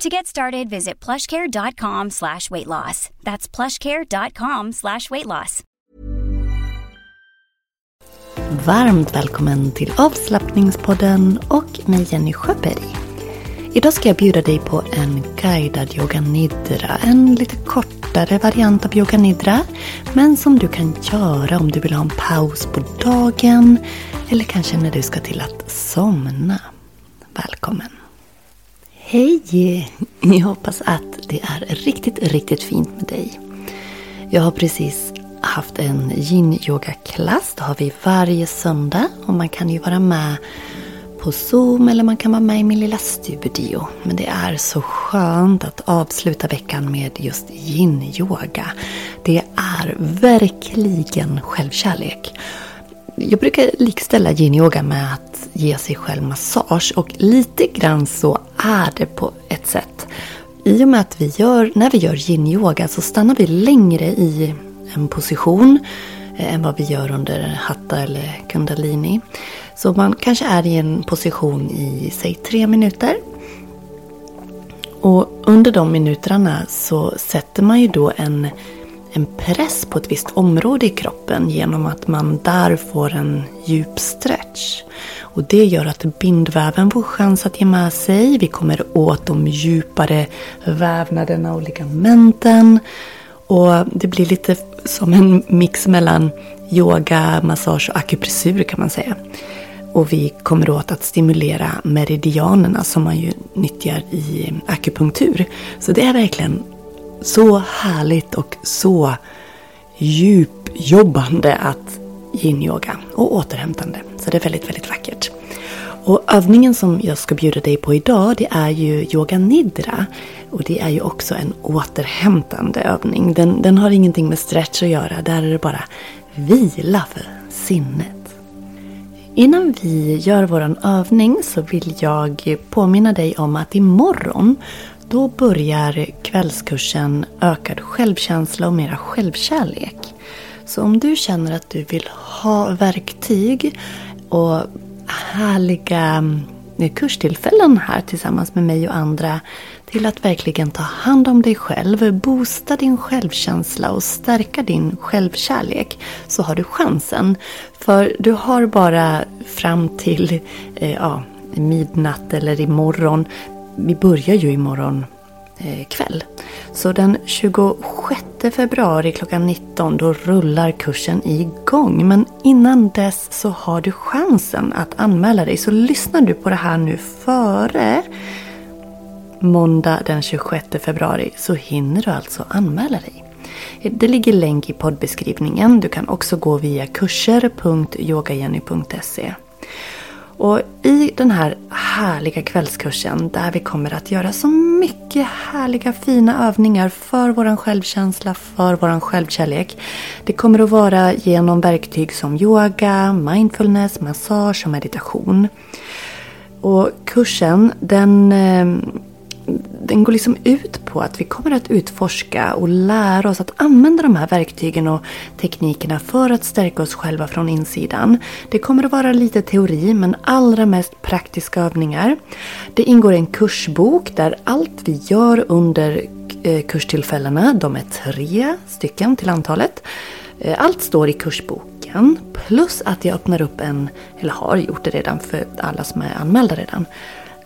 To get started, visit plushcare.com slash weight loss. That's plushcare.com slash weight loss. Varmt välkommen till avslappningspodden och mig Jenny Sjöberg. Idag ska jag bjuda dig på en guidad yoga nidra. En lite kortare variant av yoga nidra. Men som du kan göra om du vill ha en paus på dagen. Eller kanske när du ska till att somna. Välkommen! Hej! Jag hoppas att det är riktigt, riktigt fint med dig. Jag har precis haft en yin-yoga-klass. Det har vi varje söndag. Och man kan ju vara med på Zoom eller man kan vara med i min lilla studio. Men det är så skönt att avsluta veckan med just yin-yoga. Det är verkligen självkärlek. Jag brukar likställa yin-yoga med att ge sig själv massage och lite grann så är det på ett sätt. I och med att vi gör, när vi gör yin-yoga så stannar vi längre i en position eh, än vad vi gör under hatta eller kundalini. Så man kanske är i en position i, säg tre minuter. Och under de minuterna så sätter man ju då en, en press på ett visst område i kroppen genom att man där får en djup stretch. Och det gör att bindväven får chans att ge med sig. Vi kommer åt de djupare vävnaderna och ligamenten. Och det blir lite som en mix mellan yoga, massage och akupressur kan man säga. Och vi kommer åt att stimulera meridianerna som man ju nyttjar i akupunktur. Så det är verkligen så härligt och så djupjobbande att yin-yoga och återhämtande. Så det är väldigt, väldigt vackert. Och övningen som jag ska bjuda dig på idag det är ju yoga nidra. Och det är ju också en återhämtande övning. Den, den har ingenting med stretch att göra. Där är det bara vila för sinnet. Innan vi gör vår övning så vill jag påminna dig om att imorgon då börjar kvällskursen Ökad självkänsla och mera självkärlek. Så om du känner att du vill ha verktyg och härliga eh, kurstillfällen här tillsammans med mig och andra till att verkligen ta hand om dig själv, boosta din självkänsla och stärka din självkärlek så har du chansen. För du har bara fram till eh, ja, midnatt eller imorgon. Vi börjar ju imorgon eh, kväll. Så den 26 februari klockan 19 då rullar kursen igång. Men innan dess så har du chansen att anmäla dig. Så lyssnar du på det här nu före måndag den 26 februari så hinner du alltså anmäla dig. Det ligger länk i poddbeskrivningen. Du kan också gå via kurser.yogajenny.se. Och i den här härliga kvällskursen där vi kommer att göra så mycket härliga fina övningar för vår självkänsla, för vår självkärlek. Det kommer att vara genom verktyg som yoga, mindfulness, massage och meditation. Och kursen den eh, den går liksom ut på att vi kommer att utforska och lära oss att använda de här verktygen och teknikerna för att stärka oss själva från insidan. Det kommer att vara lite teori men allra mest praktiska övningar. Det ingår en kursbok där allt vi gör under eh, kurstillfällena, de är tre stycken till antalet. Eh, allt står i kursboken. Plus att jag öppnar upp en, eller har gjort det redan för alla som är anmälda redan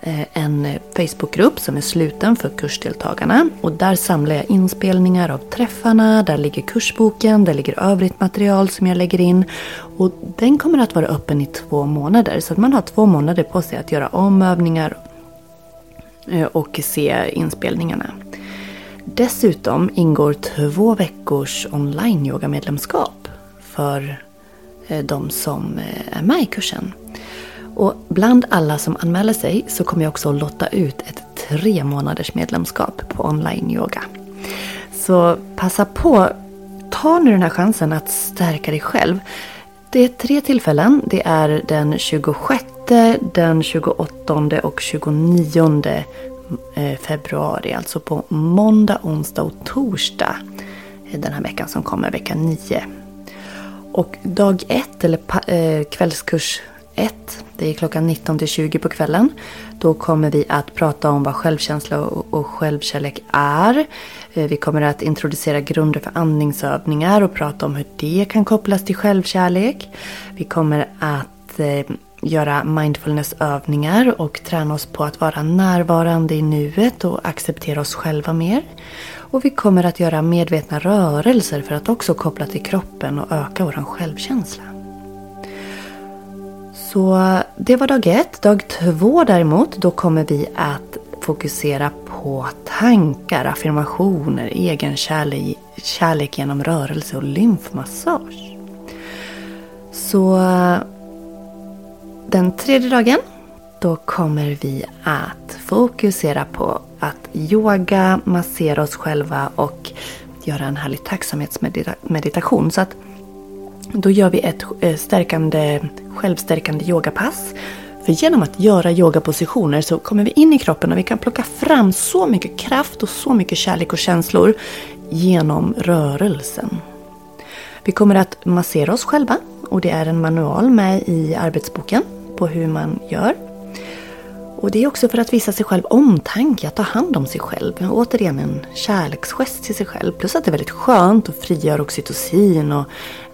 Eh, en eh, Facebookgrupp som är sluten för kursdeltagarna. Och där samlar jag inspelningar av träffarna, där ligger kursboken, där ligger övrigt material som jag lägger in. Och den kommer att vara öppen i två månader. Så att man har två månader på sig att göra omövningar eh, och se inspelningarna. Dessutom ingår två veckors online-yoga-medlemskap för de som är med i kursen. Och bland alla som anmäler sig så kommer jag också att lotta ut ett tre månaders medlemskap på online-yoga. Så passa på, ta nu den här chansen att stärka dig själv. Det är tre tillfällen. Det är den 26, den 28 och 29 eh, februari. Alltså på måndag, onsdag och torsdag den här veckan som kommer, vecka 9. Och dag 1, eller eh, kvällskurs 1. Det är klockan 19 till 20 på kvällen. Då kommer vi att prata om vad självkänsla och självkärlek är. Eh, vi kommer att introducera grunder för andningsövningar och prata om hur det kan kopplas till självkärlek. Vi kommer att eh, göra mindfulnessövningar och träna oss på att vara närvarande i nuet och acceptera oss själva mer. Och vi kommer att göra medvetna rörelser för att också koppla till kroppen och öka vår självkänsla. Så det var dag ett. Dag två däremot, då kommer vi att fokusera på tankar, affirmationer, egen kärlek, kärlek genom rörelse och lymfmassage. Så den tredje dagen, då kommer vi att fokusera på att yoga, massera oss själva och göra en härlig tacksamhetsmeditation. Så att då gör vi ett eh, stärkande, självstärkande yogapass. För genom att göra yogapositioner så kommer vi in i kroppen och vi kan plocka fram så mycket kraft och så mycket kärlek och känslor genom rörelsen. Vi kommer att massera oss själva och det är en manual med i arbetsboken på hur man gör. Och det är också för att visa sig själv omtanke, att ta hand om sig själv. Återigen en kärleksgest till sig själv. Plus att det är väldigt skönt och frigör oxytocin och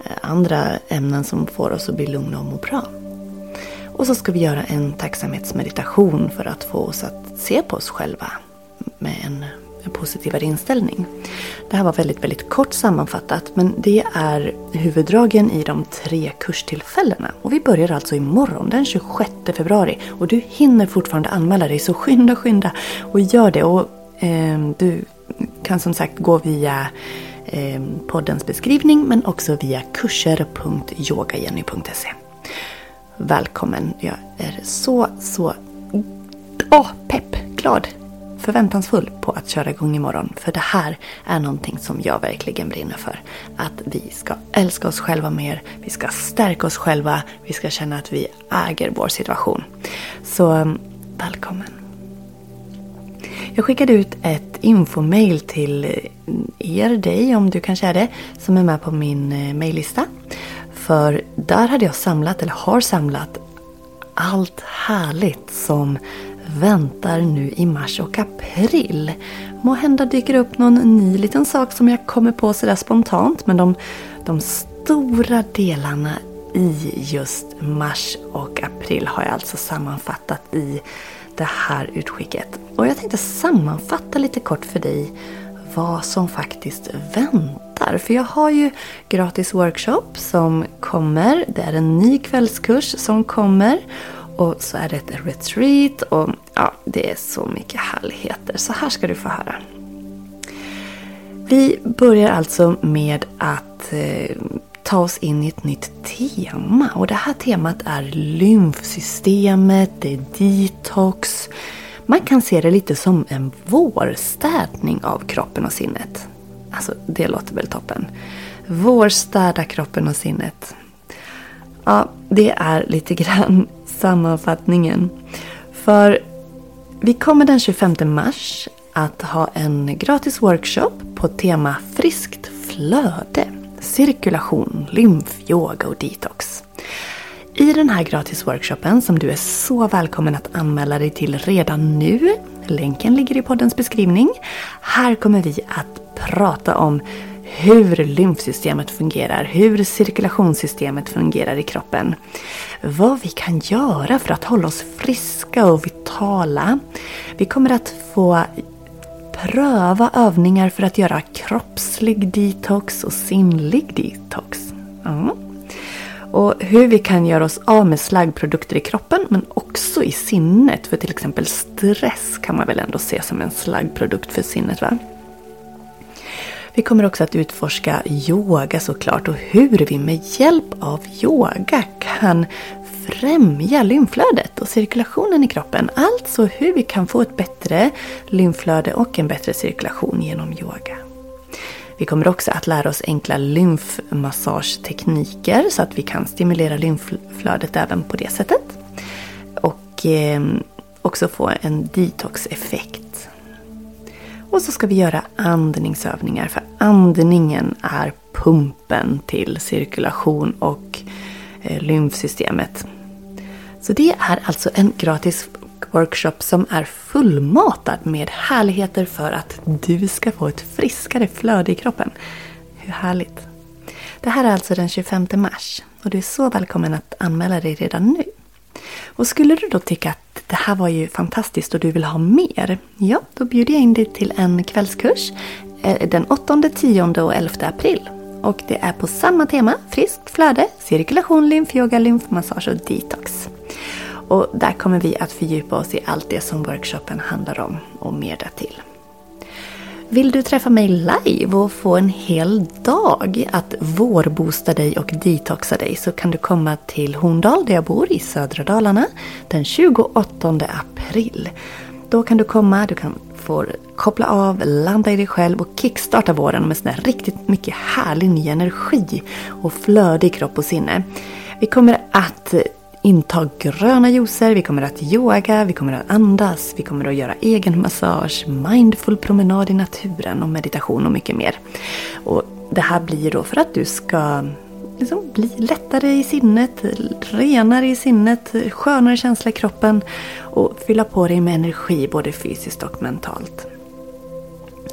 eh, andra ämnen som får oss att bli lugna och må bra. Och så ska vi göra en tacksamhetsmeditation för att få oss att se på oss själva med en en positivare inställning. Det här var väldigt, väldigt kort sammanfattat men det är huvuddragen i de tre kurstillfällena. Och vi börjar alltså imorgon den 26 februari och du hinner fortfarande anmäla dig så skynda, skynda och gör det. Och eh, Du kan som sagt gå via eh, poddens beskrivning men också via kurser.yogajenny.se. Välkommen! Jag är så, så oh, pepp, glad förväntansfull på att köra igång imorgon. För det här är någonting som jag verkligen brinner för. Att vi ska älska oss själva mer, vi ska stärka oss själva, vi ska känna att vi äger vår situation. Så mm, välkommen! Jag skickade ut ett infomail till eh, er, dig om du kanske är det, som är med på min eh, maillista. För där hade jag samlat, eller har samlat, allt härligt som väntar nu i mars och april. Må hända dyker upp någon ny liten sak som jag kommer på sådär spontant. Men de, de stora delarna i just mars och april har jag alltså sammanfattat i det här utskicket. Och jag tänkte sammanfatta lite kort för dig vad som faktiskt väntar. För jag har ju gratis workshop som kommer. Det är en ny kvällskurs som kommer. Och så är det ett retreat och ja, det är så mycket härligheter. Så här ska du få höra. Vi börjar alltså med att eh, ta oss in i ett nytt tema. Och det här temat är lymfsystemet, det är detox. Man kan se det lite som en vårstädning av kroppen och sinnet. Alltså, det låter väl toppen. Vårstäda kroppen och sinnet. Ja, det är lite grann sammanfattningen. För Vi kommer den 25 mars att ha en gratis workshop på tema friskt flöde, cirkulation, lymf, yoga och detox. I den här gratisworkshopen som du är så välkommen att anmäla dig till redan nu, länken ligger i poddens beskrivning. Här kommer vi att prata om hur lymfsystemet fungerar, hur cirkulationssystemet fungerar i kroppen. Vad vi kan göra för att hålla oss friska och vitala. Vi kommer att få pröva övningar för att göra kroppslig detox och sinnlig detox. Mm. Och hur vi kan göra oss av med slaggprodukter i kroppen men också i sinnet. För till exempel stress kan man väl ändå se som en slaggprodukt för sinnet va? Vi kommer också att utforska yoga såklart och hur vi med hjälp av yoga kan främja lymflödet och cirkulationen i kroppen. Alltså hur vi kan få ett bättre lymflöde och en bättre cirkulation genom yoga. Vi kommer också att lära oss enkla lymfmassagetekniker så att vi kan stimulera lymflödet även på det sättet. Och eh, också få en detox-effekt. Och så ska vi göra andningsövningar för andningen är pumpen till cirkulation och eh, lymfsystemet. Så det är alltså en gratis workshop som är fullmatad med härligheter för att du ska få ett friskare flöde i kroppen. Hur härligt! Det här är alltså den 25 mars och du är så välkommen att anmäla dig redan nu. Och skulle du då tycka att det här var ju fantastiskt och du vill ha mer? Ja, då bjuder jag in dig till en kvällskurs eh, den 8, 10 och 11 april. Och det är på samma tema, friskt flöde, cirkulation, lymfyoga, lymfmassage och detox. Och där kommer vi att fördjupa oss i allt det som workshopen handlar om och mer därtill. Vill du träffa mig live och få en hel dag att vårboosta dig och detoxa dig så kan du komma till Horndal där jag bor i södra Dalarna den 28 april. Då kan du komma, du kan få koppla av, landa i dig själv och kickstarta våren med sån riktigt mycket härlig ny energi och flödig kropp och sinne. Vi kommer att inta gröna juicer, vi kommer att yoga, vi kommer att andas, vi kommer att göra egen massage, mindful promenad i naturen och meditation och mycket mer. Och det här blir då för att du ska liksom bli lättare i sinnet, renare i sinnet, skönare känsla i kroppen och fylla på dig med energi både fysiskt och mentalt.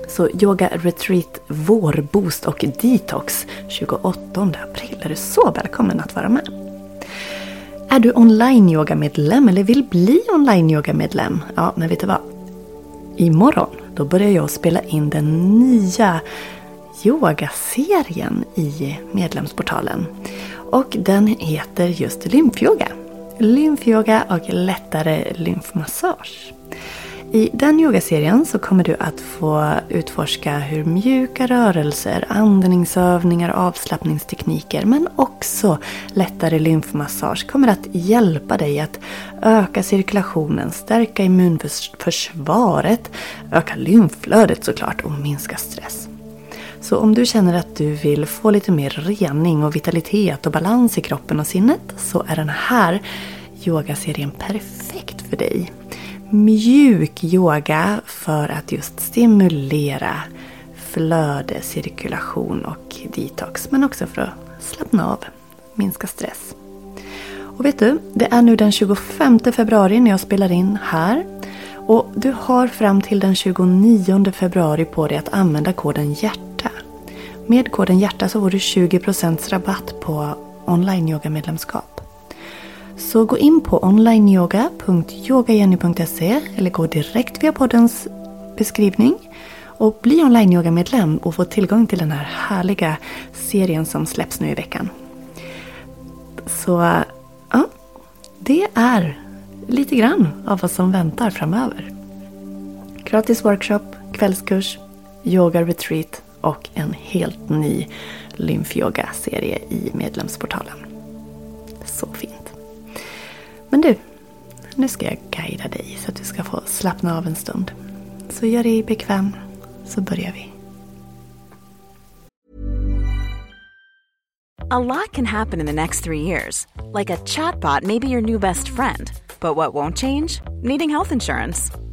Så Yoga Retreat Vårboost och Detox 28 april är du så välkommen att vara med. Är du online-yoga-medlem eller vill bli online-yoga-medlem? Ja, men vet du vad? Imorgon, då börjar jag spela in den nya yogaserien i medlemsportalen. Och den heter just lymfyoga. Lymfyoga och lättare lymfmassage. I den yogaserien så kommer du att få utforska hur mjuka rörelser, andningsövningar, avslappningstekniker men också lättare lymfmassage kommer att hjälpa dig att öka cirkulationen, stärka immunförsvaret, öka lymflödet såklart och minska stress. Så om du känner att du vill få lite mer rening och vitalitet och balans i kroppen och sinnet så är den här yogaserien perfekt för dig mjuk yoga för att just stimulera flöde, cirkulation och detox. Men också för att slappna av, minska stress. Och vet du, det är nu den 25 februari när jag spelar in här. Och du har fram till den 29 februari på dig att använda koden HJÄRTA. Med koden HJÄRTA så får du 20% rabatt på online-yoga-medlemskap. Så gå in på onlineyoga.yogajenny.se eller gå direkt via poddens beskrivning och bli online medlem och få tillgång till den här härliga serien som släpps nu i veckan. Så ja, det är lite grann av vad som väntar framöver. Gratis workshop, kvällskurs, yoga retreat och en helt ny lymfyoga-serie i medlemsportalen. Så fint. Men du, nu ska jag guida dig så att du ska få slappna av en stund. Så gör dig bekväm, så börjar vi. A lot can happen in the next three years. Like a chatbot may be your new best friend. But what won't change? Needing health insurance.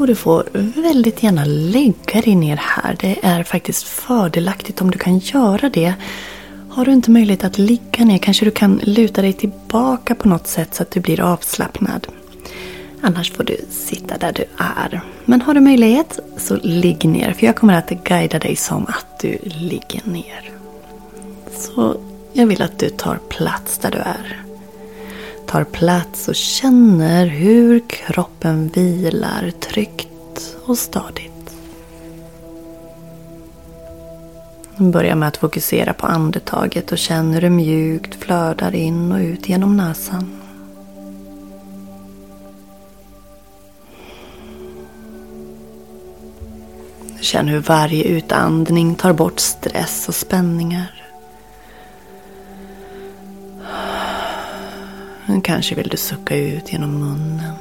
Och du får väldigt gärna lägga dig ner här. Det är faktiskt fördelaktigt om du kan göra det. Har du inte möjlighet att ligga ner kanske du kan luta dig tillbaka på något sätt så att du blir avslappnad. Annars får du sitta där du är. Men har du möjlighet så ligg ner för jag kommer att guida dig som att du ligger ner. Så jag vill att du tar plats där du är. Tar plats och känner hur kroppen vilar tryggt och stadigt. Börja med att fokusera på andetaget och känn hur det mjukt flödar in och ut genom näsan. Känn hur varje utandning tar bort stress och spänningar. Kanske vill du sucka ut genom munnen.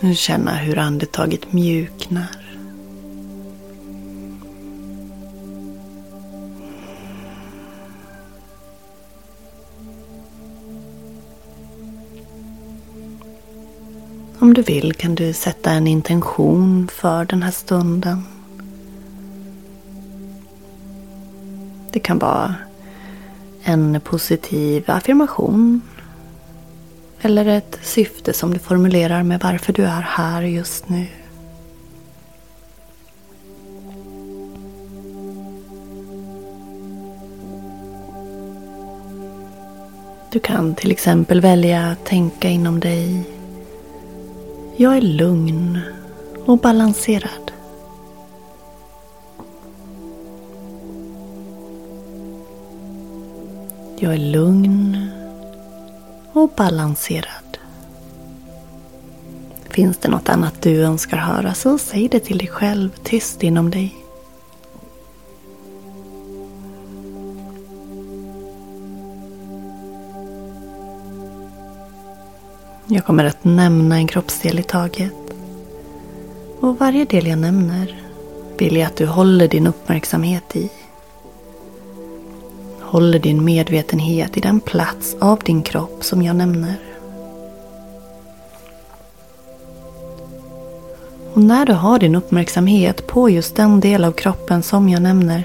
Nu Känna hur andetaget mjuknar. Om du vill kan du sätta en intention för den här stunden. Kan vara en positiv affirmation. Eller ett syfte som du formulerar med varför du är här just nu. Du kan till exempel välja att tänka inom dig jag är lugn och balanserad. Jag är lugn och balanserad. Finns det något annat du önskar höra så säg det till dig själv tyst inom dig. Jag kommer att nämna en kroppsdel i taget. Och varje del jag nämner vill jag att du håller din uppmärksamhet i. Håller din medvetenhet i den plats av din kropp som jag nämner. Och när du har din uppmärksamhet på just den del av kroppen som jag nämner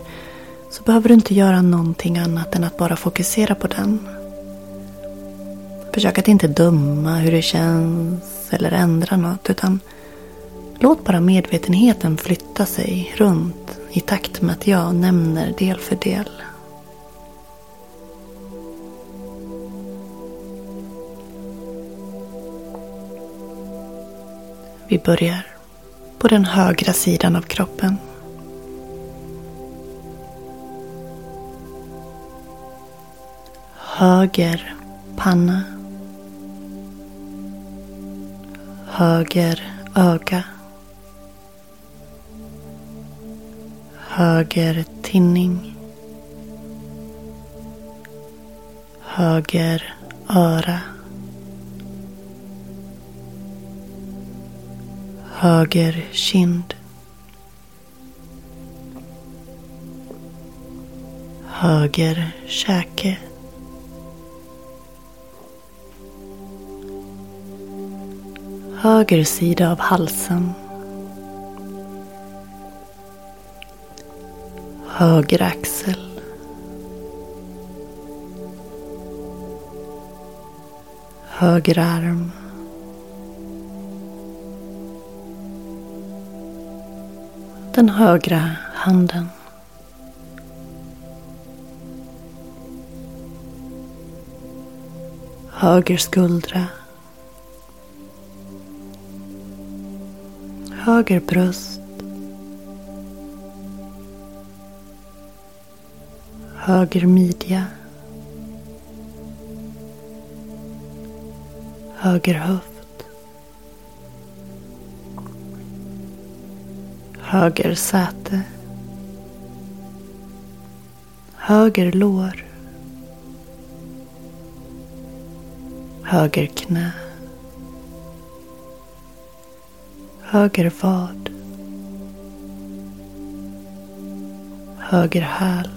så behöver du inte göra någonting annat än att bara fokusera på den. Försök att inte döma hur det känns eller ändra något utan låt bara medvetenheten flytta sig runt i takt med att jag nämner del för del. Vi börjar på den högra sidan av kroppen. Höger panna höger öga. Höger tinning. Höger öra. Höger kind. Höger käke. höger sida av halsen. Höger axel. Höger arm. Den högra handen. Höger skuldra. Höger bröst. Höger midja. Höger höft. Höger säte. Höger lår. Höger knä. Höger vad. Höger häl.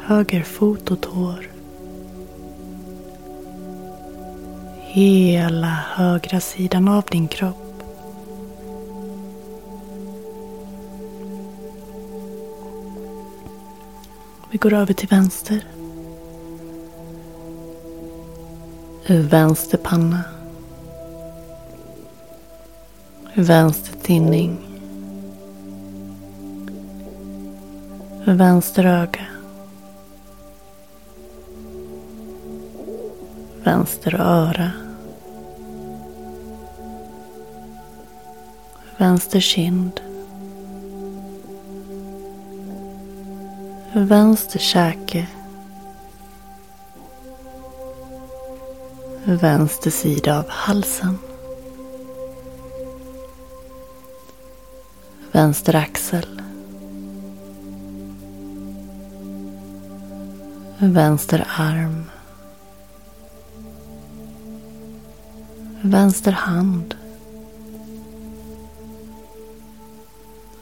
Höger fot och tår. Hela högra sidan av din kropp. Vi går över till vänster. Vänster panna. Vänster tinning. Vänster öga. Vänster öra. Vänster kind. Vänster käke. Vänster sida av halsen. Vänster axel. Vänster arm. Vänster hand.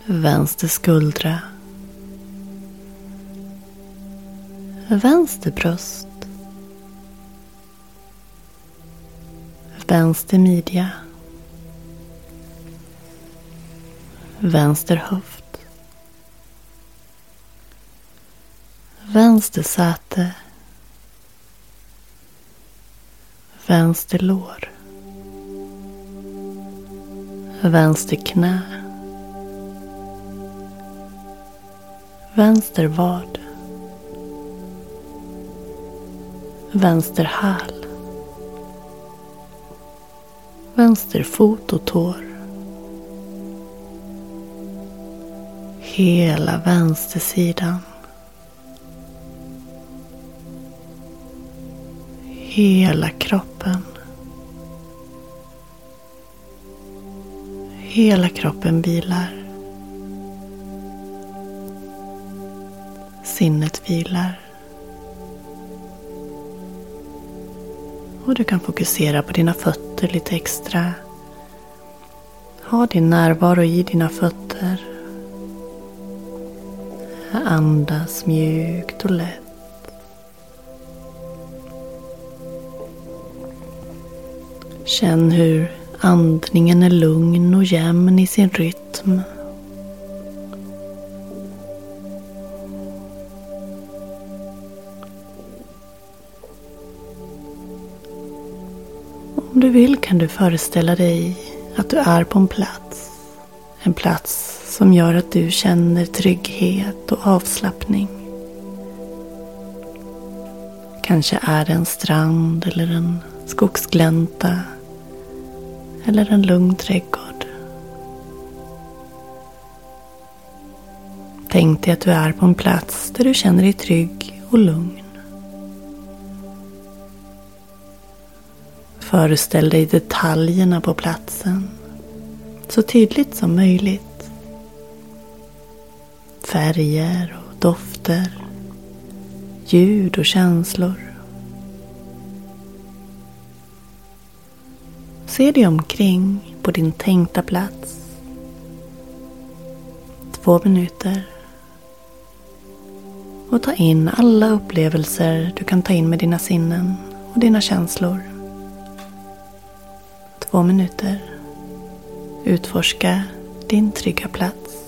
Vänster skuldra. Vänster bröst. Vänster midja. Vänster höft. Vänster säte. Vänster lår. Vänster knä. Vänster vad. Vänster häl. Vänster fot och tår. Hela vänstersidan. Hela kroppen. Hela kroppen vilar. Sinnet vilar. Och du kan fokusera på dina fötter lite extra. Ha din närvaro i dina fötter. Andas mjukt och lätt. Känn hur andningen är lugn och jämn i sin rytm. Vill kan du föreställa dig att du är på en plats. En plats som gör att du känner trygghet och avslappning. Kanske är det en strand eller en skogsglänta eller en lugn trädgård. Tänk dig att du är på en plats där du känner dig trygg och lugn. Föreställ dig detaljerna på platsen så tydligt som möjligt. Färger och dofter, ljud och känslor. Se dig omkring på din tänkta plats. Två minuter. Och ta in alla upplevelser du kan ta in med dina sinnen och dina känslor. Två minuter. Utforska din trygga plats.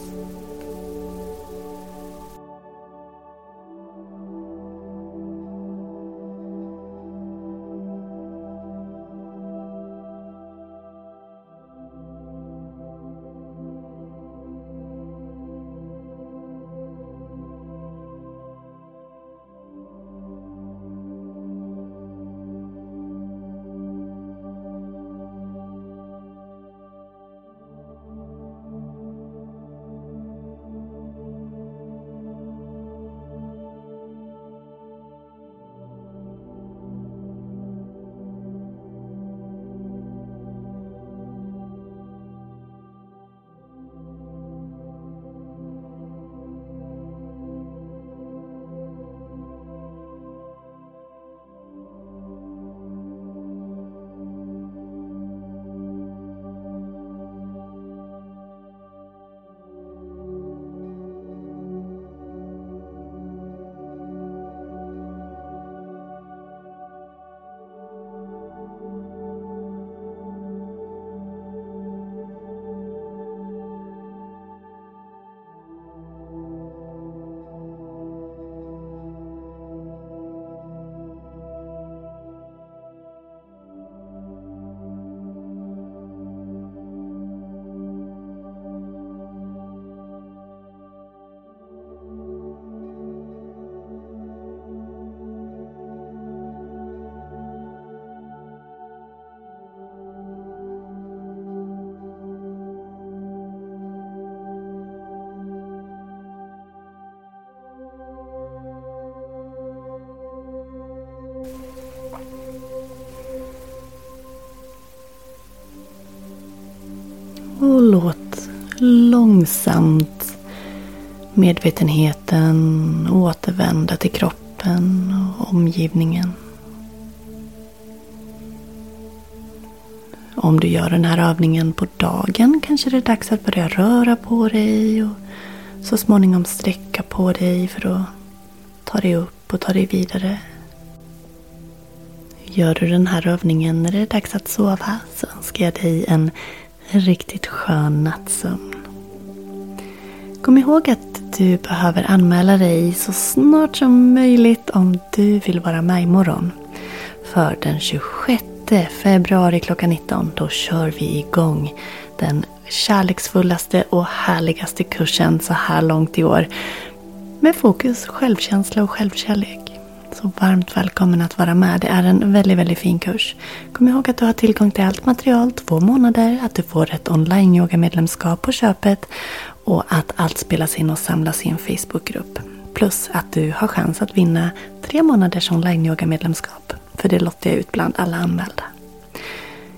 Låt långsamt medvetenheten återvända till kroppen och omgivningen. Om du gör den här övningen på dagen kanske det är dags att börja röra på dig och så småningom sträcka på dig för att ta dig upp och ta dig vidare. Gör du den här övningen när det är dags att sova så önskar jag dig en en riktigt skön nattsömn. Kom ihåg att du behöver anmäla dig så snart som möjligt om du vill vara med imorgon. För den 26 februari klockan 19 då kör vi igång den kärleksfullaste och härligaste kursen så här långt i år. Med fokus självkänsla och självkärlek. Så varmt välkommen att vara med. Det är en väldigt, väldigt fin kurs. Kom ihåg att du har tillgång till allt material två månader, att du får ett online yogamedlemskap på köpet och att allt spelas in och samlas i en Facebookgrupp. Plus att du har chans att vinna tre månaders online yogamedlemskap. För det lottar jag ut bland alla anmälda.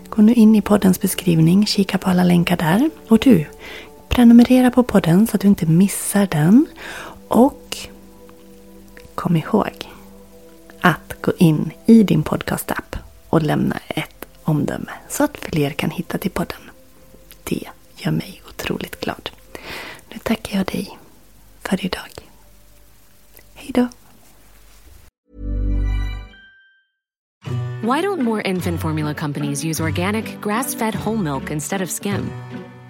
Gå nu in i poddens beskrivning, kika på alla länkar där. Och du, prenumerera på podden så att du inte missar den. Och kom ihåg att gå in i din podcastapp och lämna ett omdöme så att fler kan hitta till podden. Det gör mig otroligt glad. Nu tackar jag dig för idag. Hej då! Why don't more infant formula companies use organic, grass-fed whole milk instead of skim?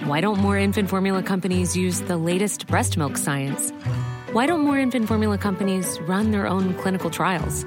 Why don't more infant formula companies use the latest breast milk science? Why don't more infant formula companies run their own clinical trials?